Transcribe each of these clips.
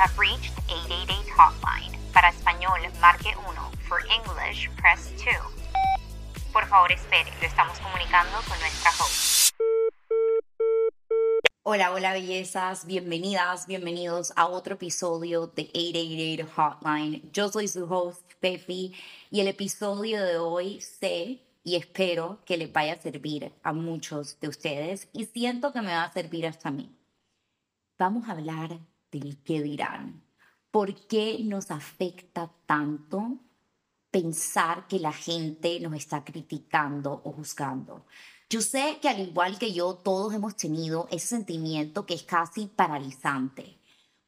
have reached 888 Hotline. Para español, marque 1. For English, press 2. Por favor, espere. Lo estamos comunicando con nuestra host. Hola, hola bellezas, bienvenidas, bienvenidos a otro episodio de 888 Hotline. Yo soy su host, Pepi, y el episodio de hoy sé y espero que les vaya a servir a muchos de ustedes y siento que me va a servir hasta a mí. Vamos a hablar del dirán. ¿Por qué nos afecta tanto pensar que la gente nos está criticando o juzgando? Yo sé que al igual que yo, todos hemos tenido ese sentimiento que es casi paralizante.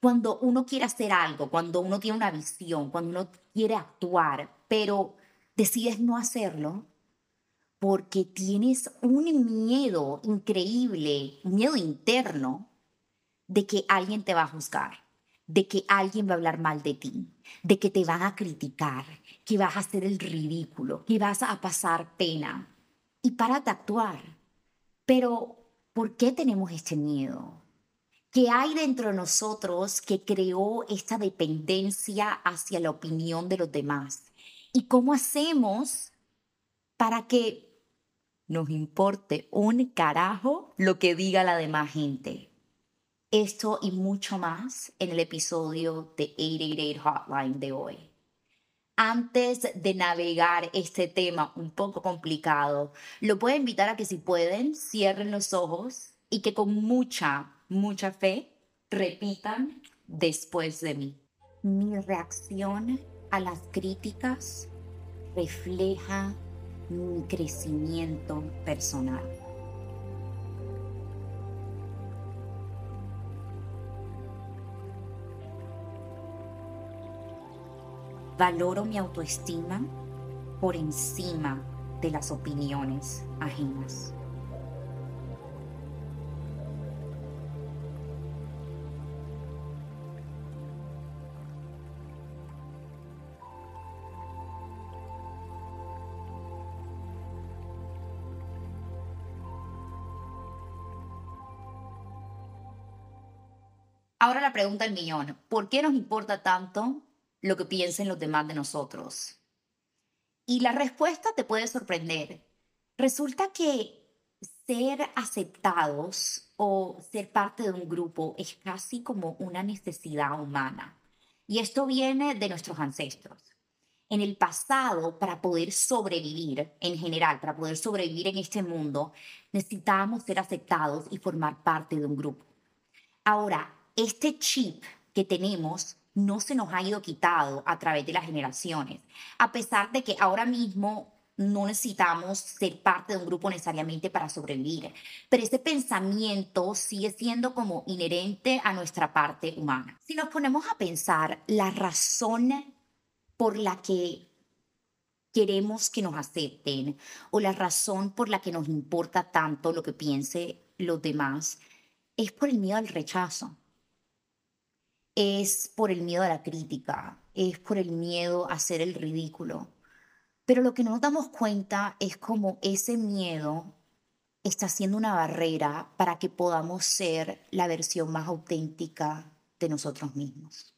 Cuando uno quiere hacer algo, cuando uno tiene una visión, cuando uno quiere actuar, pero decides no hacerlo porque tienes un miedo increíble, un miedo interno de que alguien te va a juzgar, de que alguien va a hablar mal de ti, de que te van a criticar, que vas a hacer el ridículo, que vas a pasar pena. Y para de actuar. Pero, ¿por qué tenemos este miedo? ¿Qué hay dentro de nosotros que creó esta dependencia hacia la opinión de los demás? ¿Y cómo hacemos para que nos importe un carajo lo que diga la demás gente? Esto y mucho más en el episodio de 888 Hotline de hoy. Antes de navegar este tema un poco complicado, lo puedo invitar a que si pueden, cierren los ojos y que con mucha, mucha fe repitan después de mí. Mi reacción a las críticas refleja mi crecimiento personal. Valoro mi autoestima por encima de las opiniones ajenas. Ahora la pregunta del millón, ¿por qué nos importa tanto lo que piensen los demás de nosotros. Y la respuesta te puede sorprender. Resulta que ser aceptados o ser parte de un grupo es casi como una necesidad humana. Y esto viene de nuestros ancestros. En el pasado, para poder sobrevivir en general, para poder sobrevivir en este mundo, necesitábamos ser aceptados y formar parte de un grupo. Ahora, este chip que tenemos no se nos ha ido quitado a través de las generaciones, a pesar de que ahora mismo no necesitamos ser parte de un grupo necesariamente para sobrevivir, pero ese pensamiento sigue siendo como inherente a nuestra parte humana. Si nos ponemos a pensar la razón por la que queremos que nos acepten o la razón por la que nos importa tanto lo que piense los demás, es por el miedo al rechazo es por el miedo a la crítica, es por el miedo a hacer el ridículo. Pero lo que no nos damos cuenta es cómo ese miedo está siendo una barrera para que podamos ser la versión más auténtica de nosotros mismos.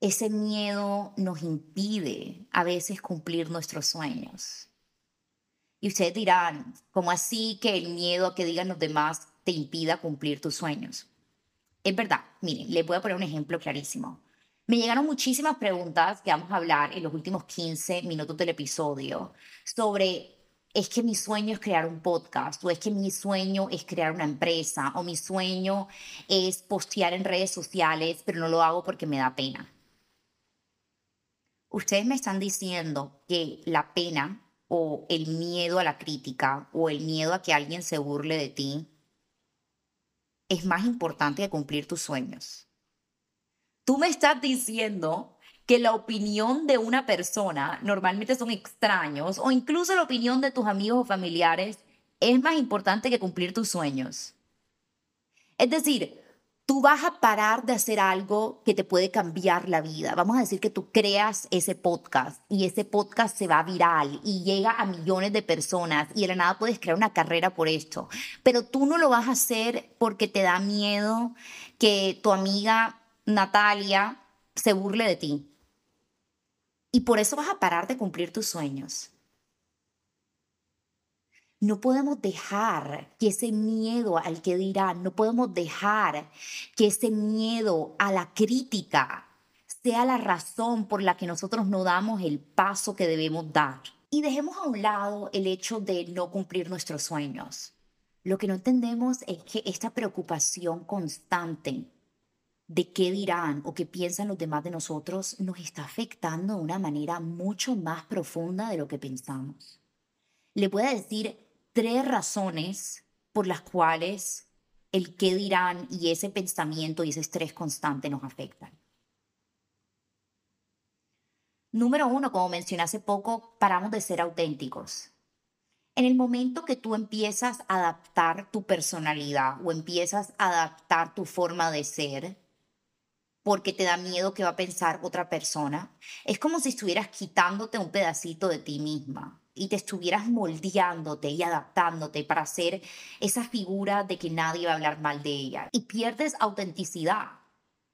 Ese miedo nos impide a veces cumplir nuestros sueños. Y ustedes dirán, ¿cómo así que el miedo a que digan los demás te impida cumplir tus sueños? Es verdad, miren, les voy a poner un ejemplo clarísimo. Me llegaron muchísimas preguntas que vamos a hablar en los últimos 15 minutos del episodio sobre es que mi sueño es crear un podcast, o es que mi sueño es crear una empresa, o mi sueño es postear en redes sociales, pero no lo hago porque me da pena. Ustedes me están diciendo que la pena o el miedo a la crítica o el miedo a que alguien se burle de ti es más importante que cumplir tus sueños. Tú me estás diciendo que la opinión de una persona normalmente son extraños o incluso la opinión de tus amigos o familiares es más importante que cumplir tus sueños. Es decir, tú vas a parar de hacer algo que te puede cambiar la vida. Vamos a decir que tú creas ese podcast y ese podcast se va viral y llega a millones de personas y de la nada puedes crear una carrera por esto. Pero tú no lo vas a hacer porque te da miedo que tu amiga Natalia se burle de ti. Y por eso vas a parar de cumplir tus sueños. No podemos dejar que ese miedo al que dirán, no podemos dejar que ese miedo a la crítica sea la razón por la que nosotros no damos el paso que debemos dar. Y dejemos a un lado el hecho de no cumplir nuestros sueños. Lo que no entendemos es que esta preocupación constante de qué dirán o qué piensan los demás de nosotros nos está afectando de una manera mucho más profunda de lo que pensamos. Le voy a decir tres razones por las cuales el qué dirán y ese pensamiento y ese estrés constante nos afectan. Número uno, como mencioné hace poco, paramos de ser auténticos. En el momento que tú empiezas a adaptar tu personalidad o empiezas a adaptar tu forma de ser, porque te da miedo que va a pensar otra persona, es como si estuvieras quitándote un pedacito de ti misma y te estuvieras moldeándote y adaptándote para ser esa figura de que nadie va a hablar mal de ella. Y pierdes autenticidad,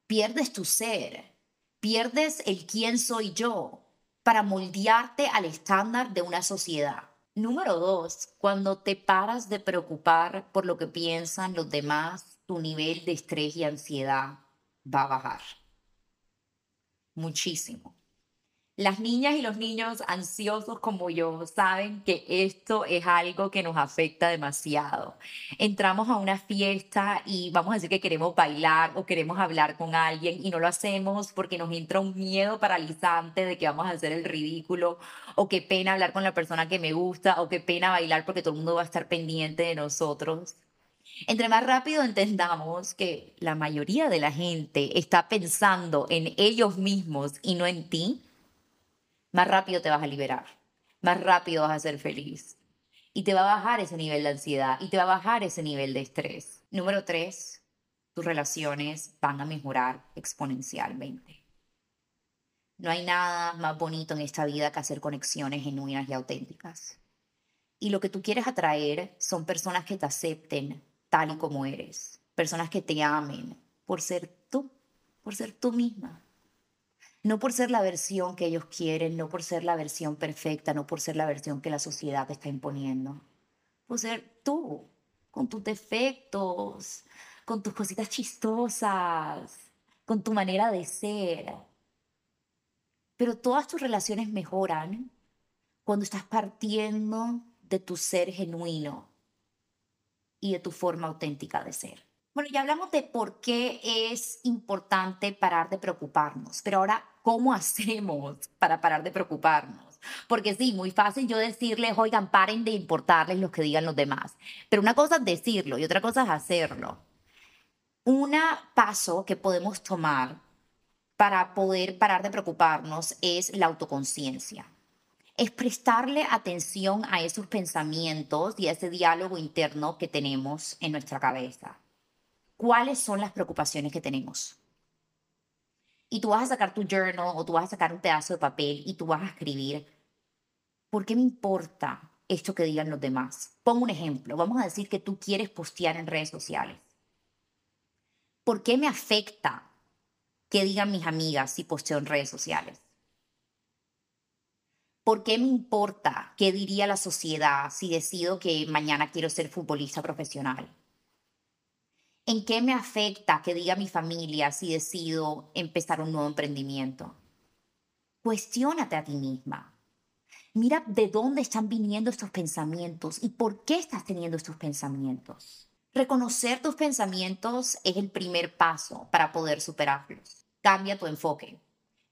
pierdes tu ser, pierdes el quién soy yo para moldearte al estándar de una sociedad. Número dos, cuando te paras de preocupar por lo que piensan los demás, tu nivel de estrés y ansiedad va a bajar. Muchísimo. Las niñas y los niños ansiosos como yo saben que esto es algo que nos afecta demasiado. Entramos a una fiesta y vamos a decir que queremos bailar o queremos hablar con alguien y no lo hacemos porque nos entra un miedo paralizante de que vamos a hacer el ridículo o qué pena hablar con la persona que me gusta o qué pena bailar porque todo el mundo va a estar pendiente de nosotros. Entre más rápido entendamos que la mayoría de la gente está pensando en ellos mismos y no en ti, más rápido te vas a liberar, más rápido vas a ser feliz. Y te va a bajar ese nivel de ansiedad y te va a bajar ese nivel de estrés. Número tres, tus relaciones van a mejorar exponencialmente. No hay nada más bonito en esta vida que hacer conexiones genuinas y auténticas. Y lo que tú quieres atraer son personas que te acepten tal y como eres, personas que te amen por ser tú, por ser tú misma. No por ser la versión que ellos quieren, no por ser la versión perfecta, no por ser la versión que la sociedad te está imponiendo. Por ser tú, con tus defectos, con tus cositas chistosas, con tu manera de ser. Pero todas tus relaciones mejoran cuando estás partiendo de tu ser genuino y de tu forma auténtica de ser. Bueno, ya hablamos de por qué es importante parar de preocuparnos, pero ahora, ¿cómo hacemos para parar de preocuparnos? Porque sí, muy fácil yo decirles, oigan, paren de importarles lo que digan los demás. Pero una cosa es decirlo y otra cosa es hacerlo. Un paso que podemos tomar para poder parar de preocuparnos es la autoconciencia. Es prestarle atención a esos pensamientos y a ese diálogo interno que tenemos en nuestra cabeza cuáles son las preocupaciones que tenemos. Y tú vas a sacar tu journal o tú vas a sacar un pedazo de papel y tú vas a escribir, ¿por qué me importa esto que digan los demás? Pongo un ejemplo, vamos a decir que tú quieres postear en redes sociales. ¿Por qué me afecta que digan mis amigas si posteo en redes sociales? ¿Por qué me importa qué diría la sociedad si decido que mañana quiero ser futbolista profesional? ¿En qué me afecta que diga mi familia si decido empezar un nuevo emprendimiento? Cuestiónate a ti misma. Mira de dónde están viniendo estos pensamientos y por qué estás teniendo estos pensamientos. Reconocer tus pensamientos es el primer paso para poder superarlos. Cambia tu enfoque.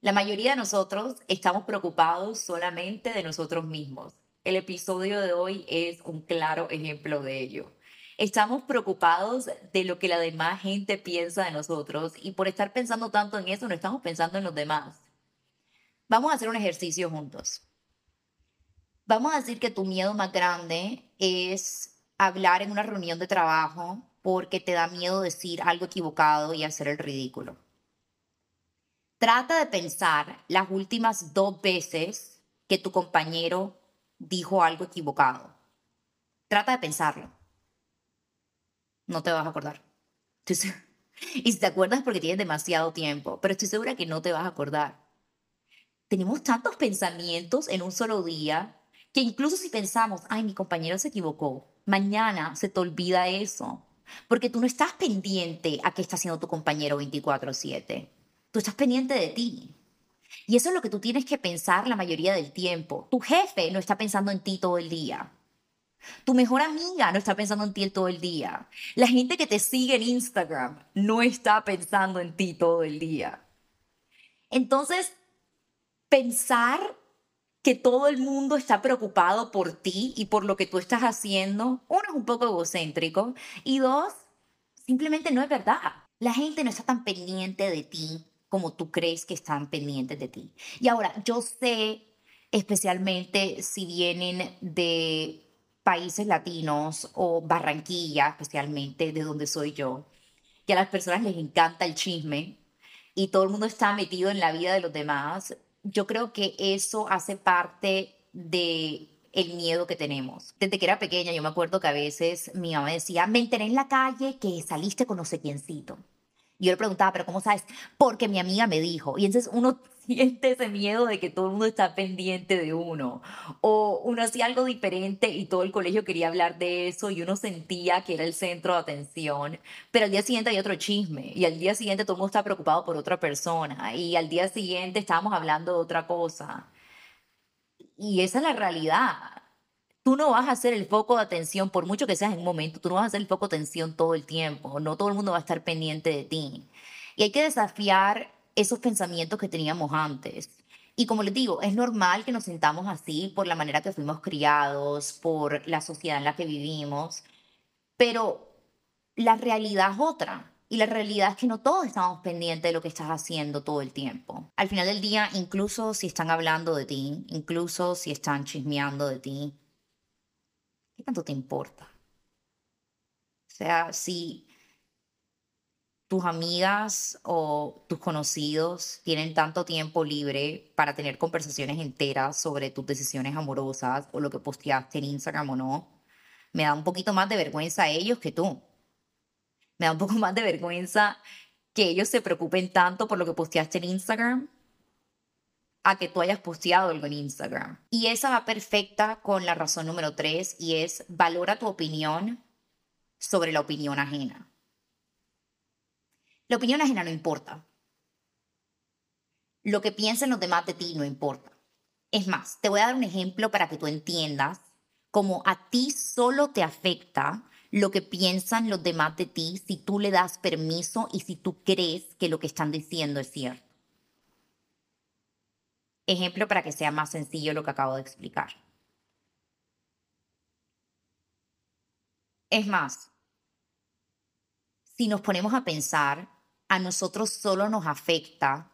La mayoría de nosotros estamos preocupados solamente de nosotros mismos. El episodio de hoy es un claro ejemplo de ello. Estamos preocupados de lo que la demás gente piensa de nosotros y por estar pensando tanto en eso no estamos pensando en los demás. Vamos a hacer un ejercicio juntos. Vamos a decir que tu miedo más grande es hablar en una reunión de trabajo porque te da miedo decir algo equivocado y hacer el ridículo. Trata de pensar las últimas dos veces que tu compañero dijo algo equivocado. Trata de pensarlo no te vas a acordar. Y si te acuerdas porque tienes demasiado tiempo, pero estoy segura que no te vas a acordar. Tenemos tantos pensamientos en un solo día que incluso si pensamos, ay, mi compañero se equivocó, mañana se te olvida eso. Porque tú no estás pendiente a qué está haciendo tu compañero 24/7. Tú estás pendiente de ti. Y eso es lo que tú tienes que pensar la mayoría del tiempo. Tu jefe no está pensando en ti todo el día. Tu mejor amiga no está pensando en ti todo el día. La gente que te sigue en Instagram no está pensando en ti todo el día. Entonces, pensar que todo el mundo está preocupado por ti y por lo que tú estás haciendo, uno es un poco egocéntrico y dos, simplemente no es verdad. La gente no está tan pendiente de ti como tú crees que están pendientes de ti. Y ahora, yo sé, especialmente si vienen de países latinos o Barranquilla, especialmente de donde soy yo, que a las personas les encanta el chisme y todo el mundo está metido en la vida de los demás, yo creo que eso hace parte de el miedo que tenemos. Desde que era pequeña, yo me acuerdo que a veces mi mamá decía, me enteré en la calle que saliste con no sé quiéncito. Y yo le preguntaba, ¿pero cómo sabes? Porque mi amiga me dijo. Y entonces uno siente ese miedo de que todo el mundo está pendiente de uno. O uno hacía algo diferente y todo el colegio quería hablar de eso y uno sentía que era el centro de atención. Pero al día siguiente hay otro chisme. Y al día siguiente todo el mundo está preocupado por otra persona. Y al día siguiente estábamos hablando de otra cosa. Y esa es la realidad tú no vas a ser el foco de atención, por mucho que seas en un momento, tú no vas a ser el foco de atención todo el tiempo, no todo el mundo va a estar pendiente de ti. Y hay que desafiar esos pensamientos que teníamos antes. Y como les digo, es normal que nos sintamos así por la manera que fuimos criados, por la sociedad en la que vivimos, pero la realidad es otra. Y la realidad es que no todos estamos pendientes de lo que estás haciendo todo el tiempo. Al final del día, incluso si están hablando de ti, incluso si están chismeando de ti, ¿qué tanto te importa? O sea, si tus amigas o tus conocidos tienen tanto tiempo libre para tener conversaciones enteras sobre tus decisiones amorosas o lo que posteaste en Instagram o no, me da un poquito más de vergüenza a ellos que tú. Me da un poco más de vergüenza que ellos se preocupen tanto por lo que posteaste en Instagram a que tú hayas posteado algo en Instagram. Y esa va perfecta con la razón número tres y es valora tu opinión sobre la opinión ajena. La opinión ajena no importa. Lo que piensen los demás de ti no importa. Es más, te voy a dar un ejemplo para que tú entiendas cómo a ti solo te afecta lo que piensan los demás de ti si tú le das permiso y si tú crees que lo que están diciendo es cierto. Ejemplo para que sea más sencillo lo que acabo de explicar. Es más, si nos ponemos a pensar, a nosotros solo nos afecta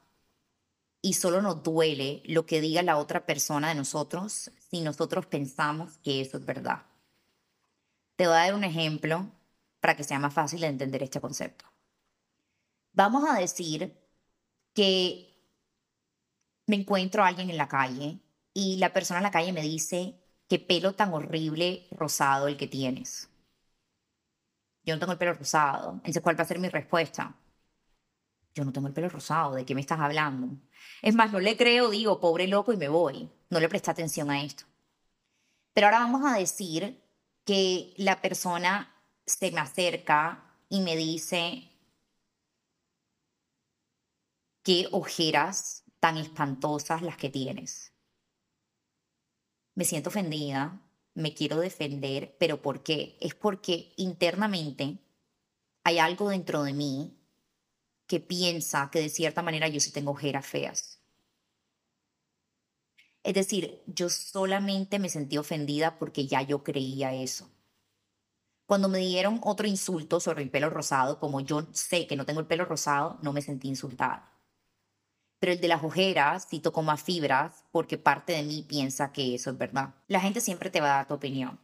y solo nos duele lo que diga la otra persona de nosotros si nosotros pensamos que eso es verdad. Te voy a dar un ejemplo para que sea más fácil de entender este concepto. Vamos a decir que me encuentro a alguien en la calle y la persona en la calle me dice, qué pelo tan horrible rosado el que tienes. Yo no tengo el pelo rosado. Entonces, ¿cuál va a ser mi respuesta? Yo no tengo el pelo rosado, ¿de qué me estás hablando? Es más, no le creo, digo, pobre loco y me voy. No le presté atención a esto. Pero ahora vamos a decir que la persona se me acerca y me dice, qué ojeras tan espantosas las que tienes. Me siento ofendida, me quiero defender, pero ¿por qué? Es porque internamente hay algo dentro de mí que piensa que de cierta manera yo sí tengo ojeras feas. Es decir, yo solamente me sentí ofendida porque ya yo creía eso. Cuando me dieron otro insulto sobre el pelo rosado, como yo sé que no tengo el pelo rosado, no me sentí insultada pero el de las ojeras sí tocó más fibras porque parte de mí piensa que eso es verdad. La gente siempre te va a dar tu opinión.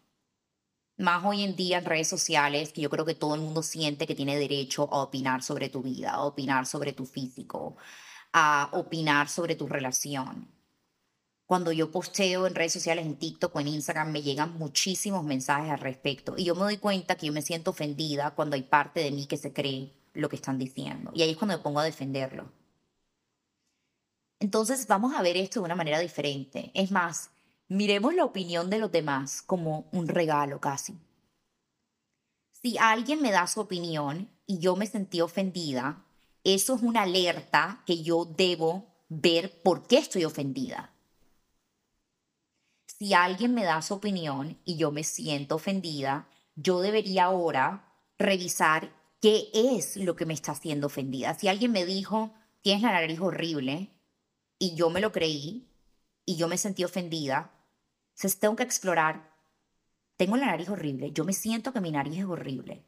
Más hoy en día en redes sociales, que yo creo que todo el mundo siente que tiene derecho a opinar sobre tu vida, a opinar sobre tu físico, a opinar sobre tu relación. Cuando yo posteo en redes sociales, en TikTok o en Instagram, me llegan muchísimos mensajes al respecto. Y yo me doy cuenta que yo me siento ofendida cuando hay parte de mí que se cree lo que están diciendo. Y ahí es cuando me pongo a defenderlo. Entonces vamos a ver esto de una manera diferente. Es más, miremos la opinión de los demás como un regalo casi. Si alguien me da su opinión y yo me sentí ofendida, eso es una alerta que yo debo ver por qué estoy ofendida. Si alguien me da su opinión y yo me siento ofendida, yo debería ahora revisar qué es lo que me está haciendo ofendida. Si alguien me dijo, tienes la nariz horrible, y yo me lo creí, y yo me sentí ofendida, entonces tengo que explorar, tengo la nariz horrible, yo me siento que mi nariz es horrible.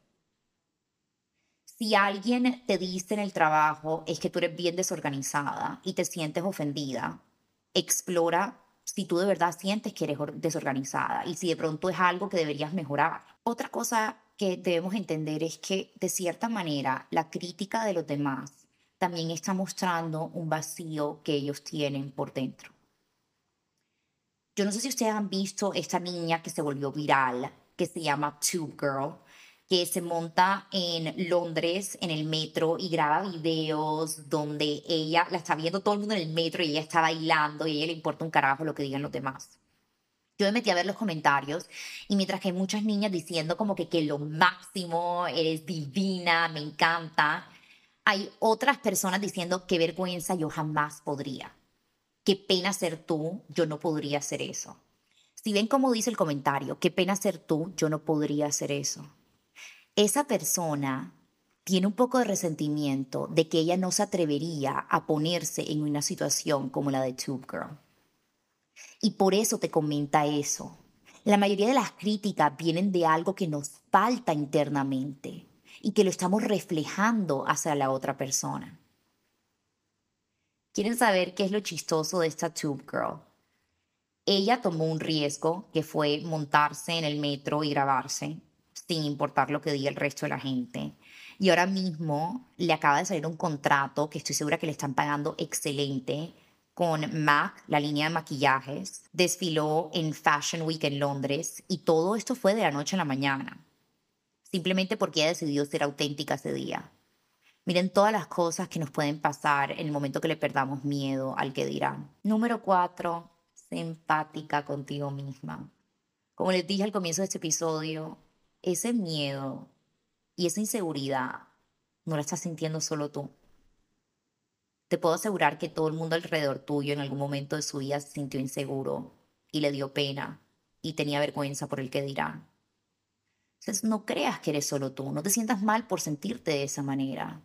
Si alguien te dice en el trabajo es que tú eres bien desorganizada y te sientes ofendida, explora si tú de verdad sientes que eres desorganizada y si de pronto es algo que deberías mejorar. Otra cosa que debemos entender es que de cierta manera la crítica de los demás también está mostrando un vacío que ellos tienen por dentro. Yo no sé si ustedes han visto esta niña que se volvió viral, que se llama Tube Girl, que se monta en Londres en el metro y graba videos donde ella la está viendo todo el mundo en el metro y ella está bailando y a ella le importa un carajo lo que digan los demás. Yo me metí a ver los comentarios y mientras que hay muchas niñas diciendo como que, que lo máximo, eres divina, me encanta, hay otras personas diciendo qué vergüenza yo jamás podría. Qué pena ser tú, yo no podría hacer eso. Si ven cómo dice el comentario, qué pena ser tú, yo no podría hacer eso. Esa persona tiene un poco de resentimiento de que ella no se atrevería a ponerse en una situación como la de Tube Girl. Y por eso te comenta eso. La mayoría de las críticas vienen de algo que nos falta internamente y que lo estamos reflejando hacia la otra persona. ¿Quieren saber qué es lo chistoso de esta Tube Girl? Ella tomó un riesgo que fue montarse en el metro y grabarse sin importar lo que diga el resto de la gente. Y ahora mismo le acaba de salir un contrato que estoy segura que le están pagando excelente con MAC, la línea de maquillajes. Desfiló en Fashion Week en Londres y todo esto fue de la noche a la mañana simplemente porque ella decidió ser auténtica ese día. Miren todas las cosas que nos pueden pasar en el momento que le perdamos miedo al que dirán. Número cuatro, sé empática contigo misma. Como les dije al comienzo de este episodio, ese miedo y esa inseguridad no la estás sintiendo solo tú. Te puedo asegurar que todo el mundo alrededor tuyo en algún momento de su vida se sintió inseguro y le dio pena y tenía vergüenza por el que dirán. Entonces, no creas que eres solo tú, no te sientas mal por sentirte de esa manera,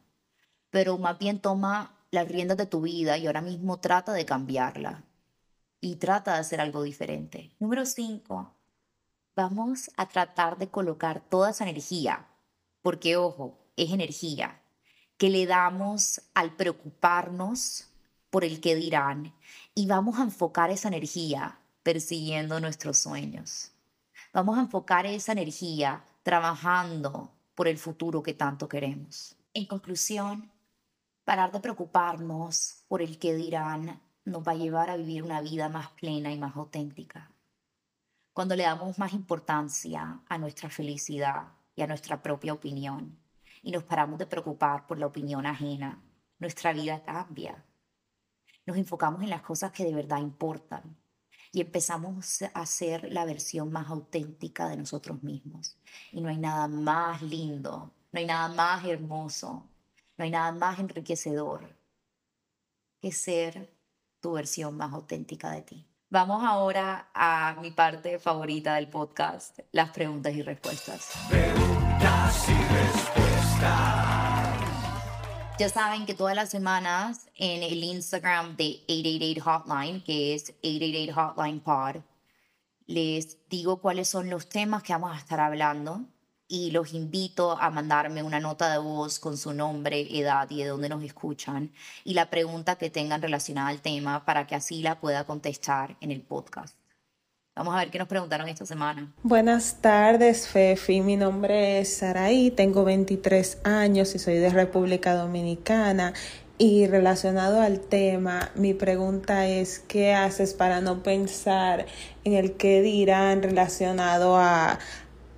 pero más bien toma las riendas de tu vida y ahora mismo trata de cambiarla y trata de hacer algo diferente. Número cinco, vamos a tratar de colocar toda esa energía, porque ojo, es energía que le damos al preocuparnos por el que dirán y vamos a enfocar esa energía persiguiendo nuestros sueños. Vamos a enfocar esa energía trabajando por el futuro que tanto queremos. En conclusión, parar de preocuparnos por el que dirán nos va a llevar a vivir una vida más plena y más auténtica. Cuando le damos más importancia a nuestra felicidad y a nuestra propia opinión y nos paramos de preocupar por la opinión ajena, nuestra vida cambia. Nos enfocamos en las cosas que de verdad importan y empezamos a ser la versión más auténtica de nosotros mismos. Y no hay nada más lindo, no hay nada más hermoso, no hay nada más enriquecedor que ser tu versión más auténtica de ti. Vamos ahora a mi parte favorita del podcast, las preguntas y respuestas. Preguntas y respuestas. Ya saben que todas las semanas en el Instagram de 888 Hotline, que es 888 Hotline Pod, les digo cuáles son los temas que vamos a estar hablando y los invito a mandarme una nota de voz con su nombre, edad y de dónde nos escuchan y la pregunta que tengan relacionada al tema para que así la pueda contestar en el podcast. Vamos a ver qué nos preguntaron esta semana. Buenas tardes, Fefi. Mi nombre es Saraí, tengo 23 años y soy de República Dominicana. Y relacionado al tema, mi pregunta es, ¿qué haces para no pensar en el qué dirán relacionado a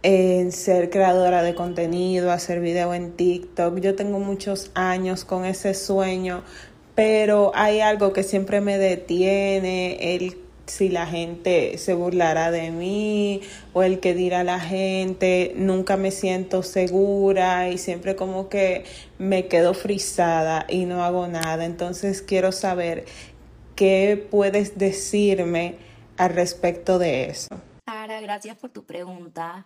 en ser creadora de contenido, hacer video en TikTok. Yo tengo muchos años con ese sueño, pero hay algo que siempre me detiene, el si la gente se burlará de mí o el que dirá la gente, nunca me siento segura y siempre como que me quedo frisada y no hago nada. Entonces quiero saber qué puedes decirme al respecto de eso. Sara, gracias por tu pregunta.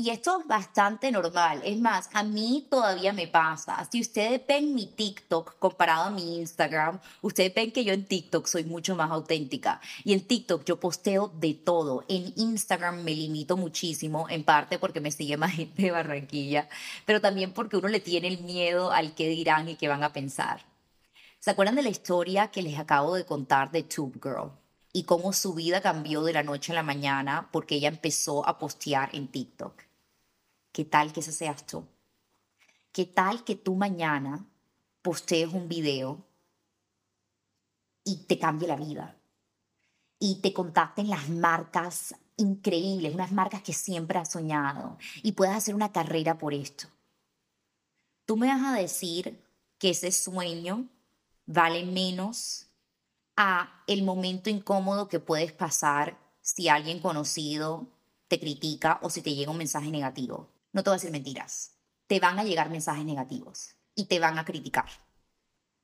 Y esto es bastante normal. Es más, a mí todavía me pasa. Si ustedes ven mi TikTok comparado a mi Instagram, ustedes ven que yo en TikTok soy mucho más auténtica. Y en TikTok yo posteo de todo. En Instagram me limito muchísimo, en parte porque me sigue más gente de Barranquilla, pero también porque uno le tiene el miedo al que dirán y qué van a pensar. ¿Se acuerdan de la historia que les acabo de contar de Tube Girl? Y cómo su vida cambió de la noche a la mañana porque ella empezó a postear en TikTok. ¿Qué tal que seas tú? ¿Qué tal que tú mañana postees un video y te cambie la vida? Y te contacten las marcas increíbles, unas marcas que siempre has soñado y puedas hacer una carrera por esto. Tú me vas a decir que ese sueño vale menos a el momento incómodo que puedes pasar si alguien conocido te critica o si te llega un mensaje negativo no te voy a decir mentiras. Te van a llegar mensajes negativos y te van a criticar.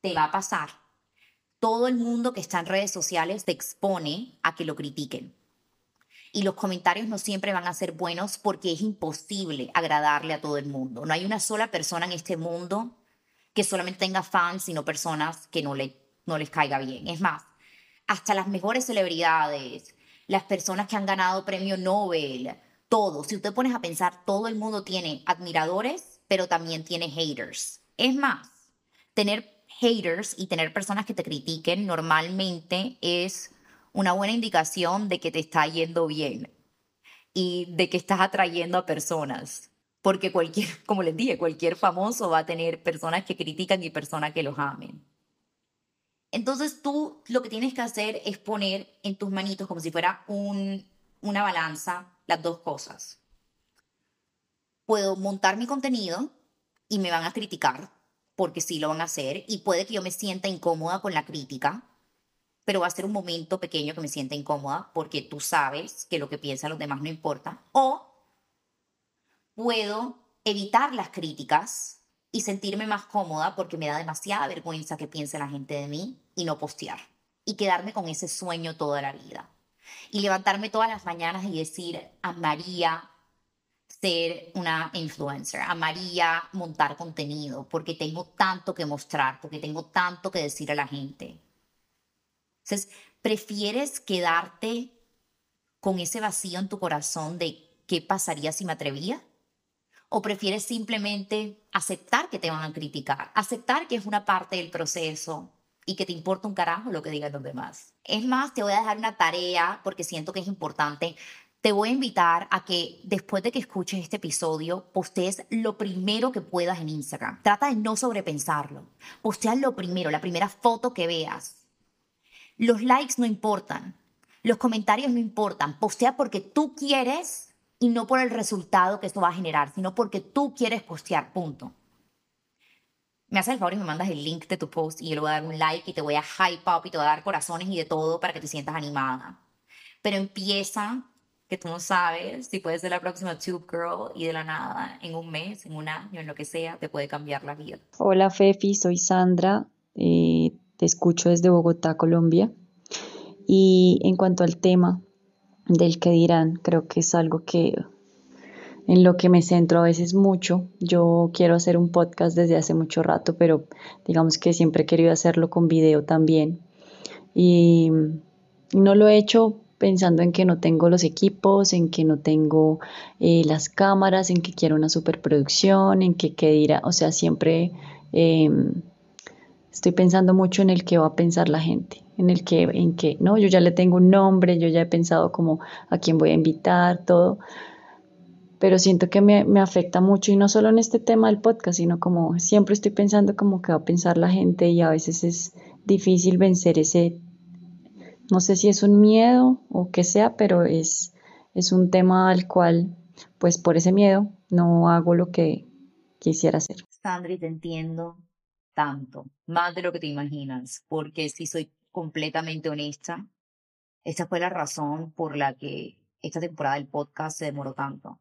Te va a pasar. Todo el mundo que está en redes sociales te expone a que lo critiquen. Y los comentarios no siempre van a ser buenos porque es imposible agradarle a todo el mundo. No hay una sola persona en este mundo que solamente tenga fans, sino personas que no, no les caiga bien. Es más, hasta las mejores celebridades, las personas que han ganado premio Nobel, todo. Si usted pones a pensar, todo el mundo tiene admiradores, pero también tiene haters. Es más, tener haters y tener personas que te critiquen normalmente es una buena indicación de que te está yendo bien y de que estás atrayendo a personas. Porque cualquier, como les dije, cualquier famoso va a tener personas que critican y personas que los amen. Entonces tú lo que tienes que hacer es poner en tus manitos como si fuera un, una balanza las dos cosas. Puedo montar mi contenido y me van a criticar, porque sí lo van a hacer, y puede que yo me sienta incómoda con la crítica, pero va a ser un momento pequeño que me sienta incómoda, porque tú sabes que lo que piensan los demás no importa. O puedo evitar las críticas y sentirme más cómoda porque me da demasiada vergüenza que piense la gente de mí y no postear y quedarme con ese sueño toda la vida y levantarme todas las mañanas y decir, amaría ser una influencer, amaría montar contenido, porque tengo tanto que mostrar, porque tengo tanto que decir a la gente. Entonces, ¿prefieres quedarte con ese vacío en tu corazón de qué pasaría si me atrevía? ¿O prefieres simplemente aceptar que te van a criticar, aceptar que es una parte del proceso y que te importa un carajo lo que digan los demás. Es más, te voy a dejar una tarea porque siento que es importante. Te voy a invitar a que después de que escuches este episodio, postees lo primero que puedas en Instagram. Trata de no sobrepensarlo. Postea lo primero, la primera foto que veas. Los likes no importan. Los comentarios no importan. Postea porque tú quieres y no por el resultado que esto va a generar, sino porque tú quieres postear, punto me haces el favor y me mandas el link de tu post y yo le voy a dar un like y te voy a hype up y te voy a dar corazones y de todo para que te sientas animada. Pero empieza, que tú no sabes si puedes ser la próxima Tube Girl y de la nada, en un mes, en un año, en lo que sea, te puede cambiar la vida. Hola Fefi, soy Sandra, eh, te escucho desde Bogotá, Colombia. Y en cuanto al tema del que dirán, creo que es algo que en lo que me centro a veces mucho. Yo quiero hacer un podcast desde hace mucho rato, pero digamos que siempre he querido hacerlo con video también. Y no lo he hecho pensando en que no tengo los equipos, en que no tengo eh, las cámaras, en que quiero una superproducción, en que qué dirá, o sea, siempre em, estoy pensando mucho en el que va a pensar la gente, en el que, en que, no, yo ya le tengo un nombre, yo ya he pensado como a quién voy a invitar, todo, pero siento que me, me, afecta mucho y no solo en este tema del podcast, sino como siempre estoy pensando como que va a pensar la gente y a veces es difícil vencer ese, no sé si es un miedo o qué sea, pero es, es un tema al cual pues por ese miedo no hago lo que quisiera hacer. Sandri, te entiendo tanto, más de lo que te imaginas, porque si soy completamente honesta, esta fue la razón por la que esta temporada del podcast se demoró tanto.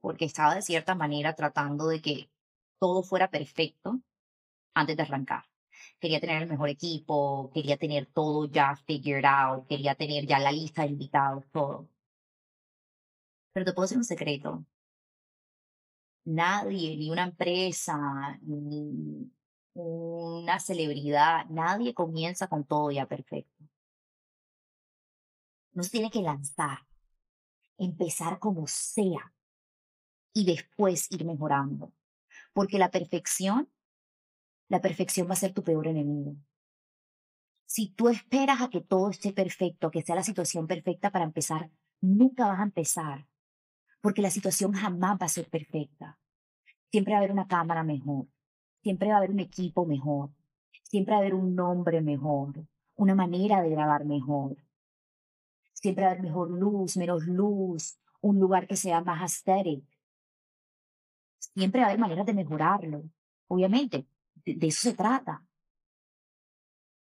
Porque estaba de cierta manera tratando de que todo fuera perfecto antes de arrancar. Quería tener el mejor equipo, quería tener todo ya figured out, quería tener ya la lista de invitados, todo. Pero te puedo decir un secreto. Nadie, ni una empresa, ni una celebridad, nadie comienza con todo ya perfecto. No se tiene que lanzar, empezar como sea y después ir mejorando. Porque la perfección, la perfección va a ser tu peor enemigo. Si tú esperas a que todo esté perfecto, que sea la situación perfecta para empezar, nunca vas a empezar. Porque la situación jamás va a ser perfecta. Siempre va a haber una cámara mejor. Siempre va a haber un equipo mejor. Siempre va a haber un nombre mejor. Una manera de grabar mejor. Siempre va a haber mejor luz, menos luz. Un lugar que sea más aesthetic siempre va a haber maneras de mejorarlo. Obviamente, de, eso se trata.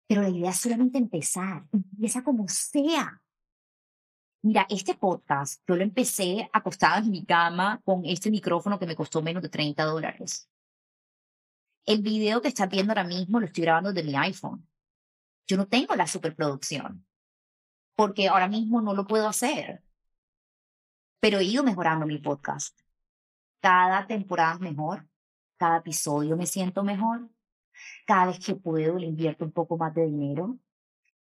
Pero la idea es solamente empezar. Empieza como sea. Mira, este podcast yo lo empecé acostada en mi cama con este micrófono que me costó menos de 30 dólares. El video que estás viendo ahora mismo lo estoy grabando de mi iPhone. Yo no tengo la superproducción porque ahora mismo no lo puedo hacer. Pero he ido mejorando mi podcast cada temporada mejor, cada episodio me siento mejor, cada vez que puedo le invierto un poco más de dinero,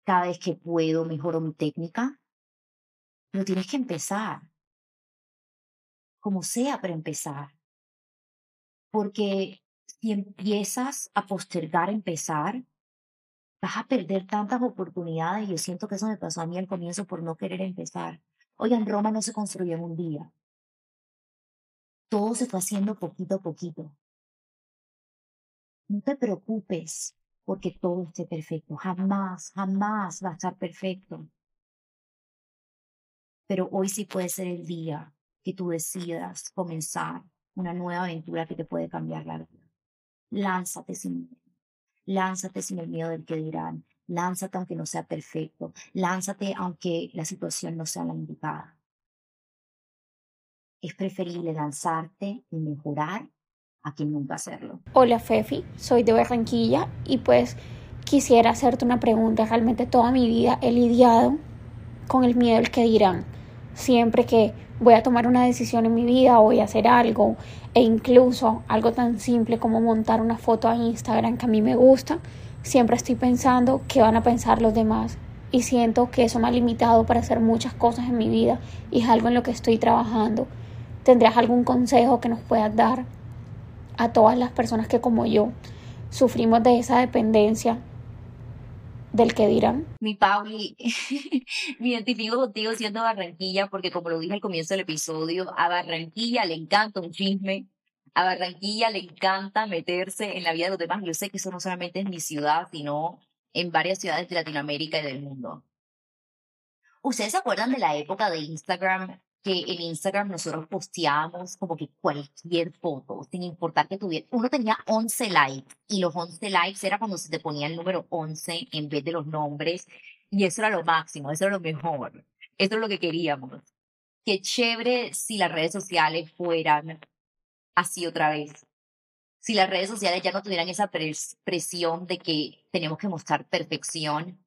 cada vez que puedo mejoro mi técnica, pero tienes que empezar, como sea, para empezar. Porque si empiezas a postergar empezar, vas a perder tantas oportunidades. Yo siento que eso me pasó a mí al comienzo por no querer empezar. Oigan, Roma no se construyó en un día todo se fue haciendo poquito a poquito. No te preocupes porque todo esté perfecto. Jamás, jamás va a estar perfecto. Pero hoy sí puede ser el día que tú decidas comenzar una nueva aventura que te puede cambiar la vida. Lánzate sin miedo. Lánzate sin el miedo del que dirán. Lánzate aunque no sea perfecto. Lánzate aunque la situación no sea la indicada es preferible lanzarte y mejorar a que nunca hacerlo. Hola Fefi, soy de Barranquilla y pues quisiera hacerte una pregunta. Realmente toda mi vida he lidiado con el miedo del que dirán. Siempre que voy a tomar una decisión en mi vida voy a hacer algo e incluso algo tan simple como montar una foto a Instagram que a mí me gusta, siempre estoy pensando qué van a pensar los demás y siento que eso me ha limitado para hacer muchas cosas en mi vida y es algo en lo que estoy trabajando. ¿Tendrás algún consejo que nos puedas dar a todas las personas que como yo sufrimos de esa dependencia del que dirán? Mi Pauli, me identifico contigo siendo Barranquilla porque como lo dije al comienzo del episodio, a Barranquilla le encanta un chisme, a Barranquilla le encanta meterse en la vida de los demás. Yo sé que eso no solamente es mi ciudad, sino en varias ciudades de Latinoamérica y del mundo. ¿Ustedes se acuerdan de la época de Instagram que en Instagram nosotros posteábamos como que cualquier foto, sin importar que tuviera. Uno tenía 11 likes y los 11 likes era cuando se te ponía el número 11 en vez de los nombres y eso era lo máximo, eso era lo mejor. Eso es lo que queríamos. Qué chévere si las redes sociales fueran así otra vez. Si las redes sociales ya no tuvieran esa presión de que tenemos que mostrar perfección,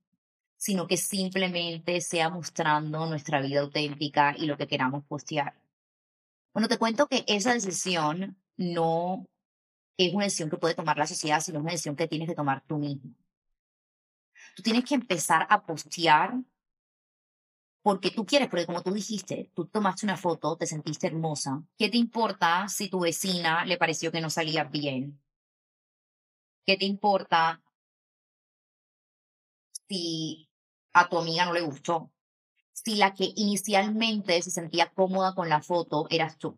sino que simplemente sea mostrando nuestra vida auténtica y lo que queramos postear. Bueno, te cuento que esa decisión no es una decisión que puede tomar la sociedad, sino una decisión que tienes que tomar tú mismo. Tú tienes que empezar a postear porque tú quieres, porque como tú dijiste, tú tomaste una foto, te sentiste hermosa. ¿Qué te importa si tu vecina le pareció que no salía bien? ¿Qué te importa si a tu amiga no le gustó. Si la que inicialmente se sentía cómoda con la foto eras tú.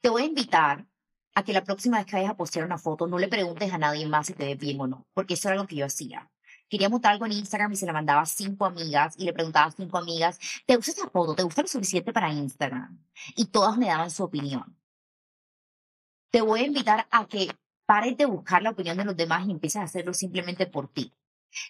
Te voy a invitar a que la próxima vez que vayas a postear una foto no le preguntes a nadie más si te ves bien o no, porque eso era lo que yo hacía. quería montar algo en Instagram y se la mandaba a cinco amigas y le preguntaba a cinco amigas, ¿te gusta esta foto? ¿Te gusta lo suficiente para Instagram? Y todas me daban su opinión. Te voy a invitar a que pares de buscar la opinión de los demás y empieces a hacerlo simplemente por ti.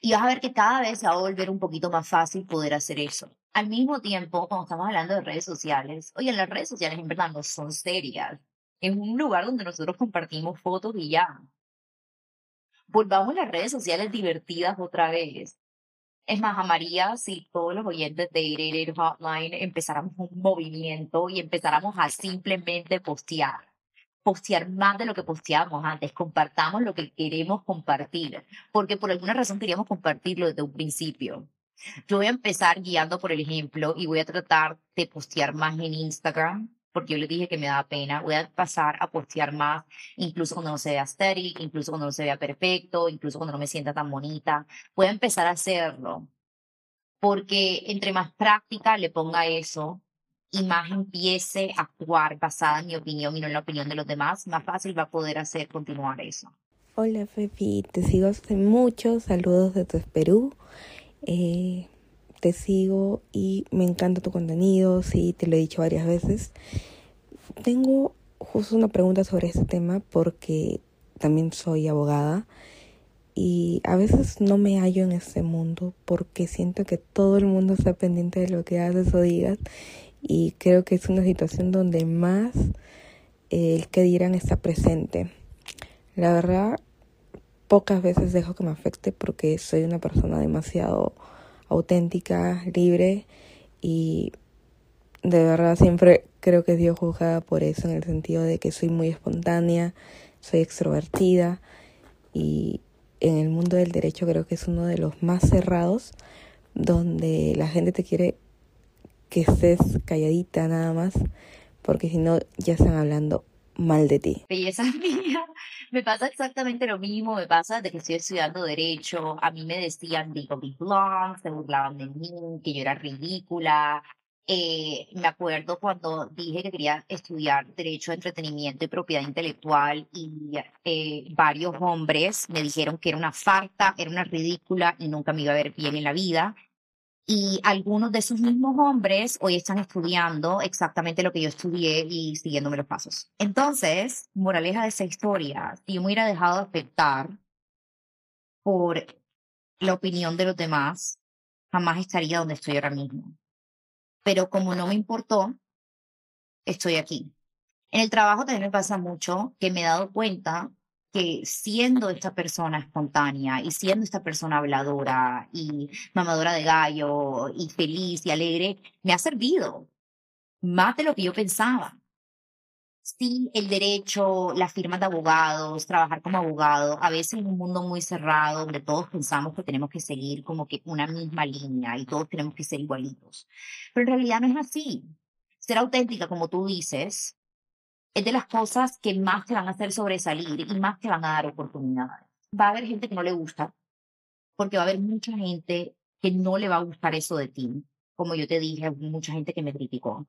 Y vas a ver que cada vez se va a volver un poquito más fácil poder hacer eso. Al mismo tiempo, cuando estamos hablando de redes sociales, oye, las redes sociales en verdad no son serias. Es un lugar donde nosotros compartimos fotos y ya volvamos las redes sociales divertidas otra vez. Es más, amaría si todos los oyentes de 88 Hotline empezáramos un movimiento y empezáramos a simplemente postear. Postear más de lo que posteábamos antes. Compartamos lo que queremos compartir. Porque por alguna razón queríamos compartirlo desde un principio. Yo voy a empezar guiando por el ejemplo y voy a tratar de postear más en Instagram porque yo le dije que me daba pena, voy a pasar a postear más, incluso cuando no se vea estéril, incluso cuando no se vea perfecto, incluso cuando no me sienta tan bonita, voy a empezar a hacerlo, porque entre más práctica le ponga eso y más empiece a actuar basada en mi opinión y no en la opinión de los demás, más fácil va a poder hacer continuar eso. Hola Fefi, te sigo hace mucho, saludos desde Perú. Eh, te sigo y me encanta tu contenido, sí, te lo he dicho varias veces. Tengo justo una pregunta sobre este tema porque también soy abogada y a veces no me hallo en este mundo porque siento que todo el mundo está pendiente de lo que haces o digas y creo que es una situación donde más el que dirán está presente. La verdad, pocas veces dejo que me afecte porque soy una persona demasiado auténtica, libre y de verdad siempre creo que Dios juzgada por eso en el sentido de que soy muy espontánea, soy extrovertida y en el mundo del derecho creo que es uno de los más cerrados donde la gente te quiere que estés calladita nada más porque si no ya están hablando mal de ti. Belleza mía, me pasa exactamente lo mismo, me pasa de que estoy estudiando Derecho, a mí me decían digo Big Long, se burlaban de mí, que yo era ridícula. Eh, me acuerdo cuando dije que quería estudiar Derecho de Entretenimiento y Propiedad Intelectual y eh, varios hombres me dijeron que era una falta, era una ridícula y nunca me iba a ver bien en la vida. Y algunos de esos mismos hombres hoy están estudiando exactamente lo que yo estudié y siguiéndome los pasos. Entonces, moraleja de esa historia, si yo me hubiera dejado afectar por la opinión de los demás, jamás estaría donde estoy ahora mismo. Pero como no me importó, estoy aquí. En el trabajo también me pasa mucho que me he dado cuenta que siendo esta persona espontánea y siendo esta persona habladora y mamadora de gallo y feliz y alegre, me ha servido más de lo que yo pensaba. Sí, el derecho, las firmas de abogados, trabajar como abogado, a veces en un mundo muy cerrado donde todos pensamos que tenemos que seguir como que una misma línea y todos tenemos que ser igualitos. Pero en realidad no es así. Ser auténtica, como tú dices, es de las cosas que más te van a hacer sobresalir y más te van a dar oportunidades. Va a haber gente que no le gusta, porque va a haber mucha gente que no le va a gustar eso de ti. Como yo te dije, mucha gente que me criticó.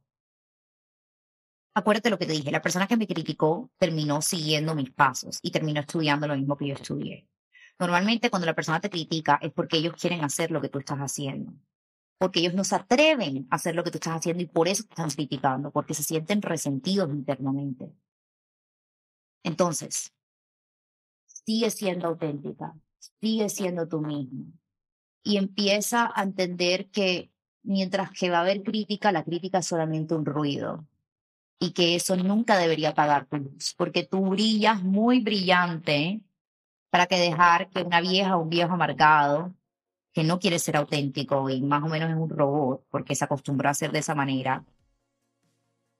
Acuérdate lo que te dije, la persona que me criticó terminó siguiendo mis pasos y terminó estudiando lo mismo que yo estudié. Normalmente cuando la persona te critica es porque ellos quieren hacer lo que tú estás haciendo porque ellos no se atreven a hacer lo que tú estás haciendo y por eso te están criticando, porque se sienten resentidos internamente. Entonces, sigue siendo auténtica, sigue siendo tú mismo y empieza a entender que mientras que va a haber crítica, la crítica es solamente un ruido y que eso nunca debería apagar tu luz, porque tú brillas muy brillante para que dejar que una vieja o un viejo amargado que no quiere ser auténtico y más o menos es un robot porque se acostumbró a hacer de esa manera,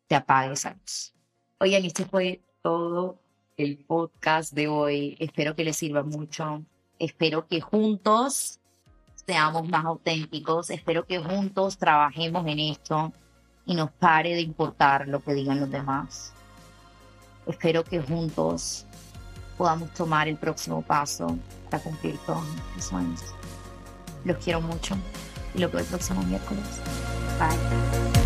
te apague esa luz. Oigan, este fue todo el podcast de hoy. Espero que les sirva mucho. Espero que juntos seamos más auténticos. Espero que juntos trabajemos en esto y nos pare de importar lo que digan los demás. Espero que juntos podamos tomar el próximo paso para cumplir todos nuestros sueños. Los quiero mucho y lo veo el próximo miércoles. Bye.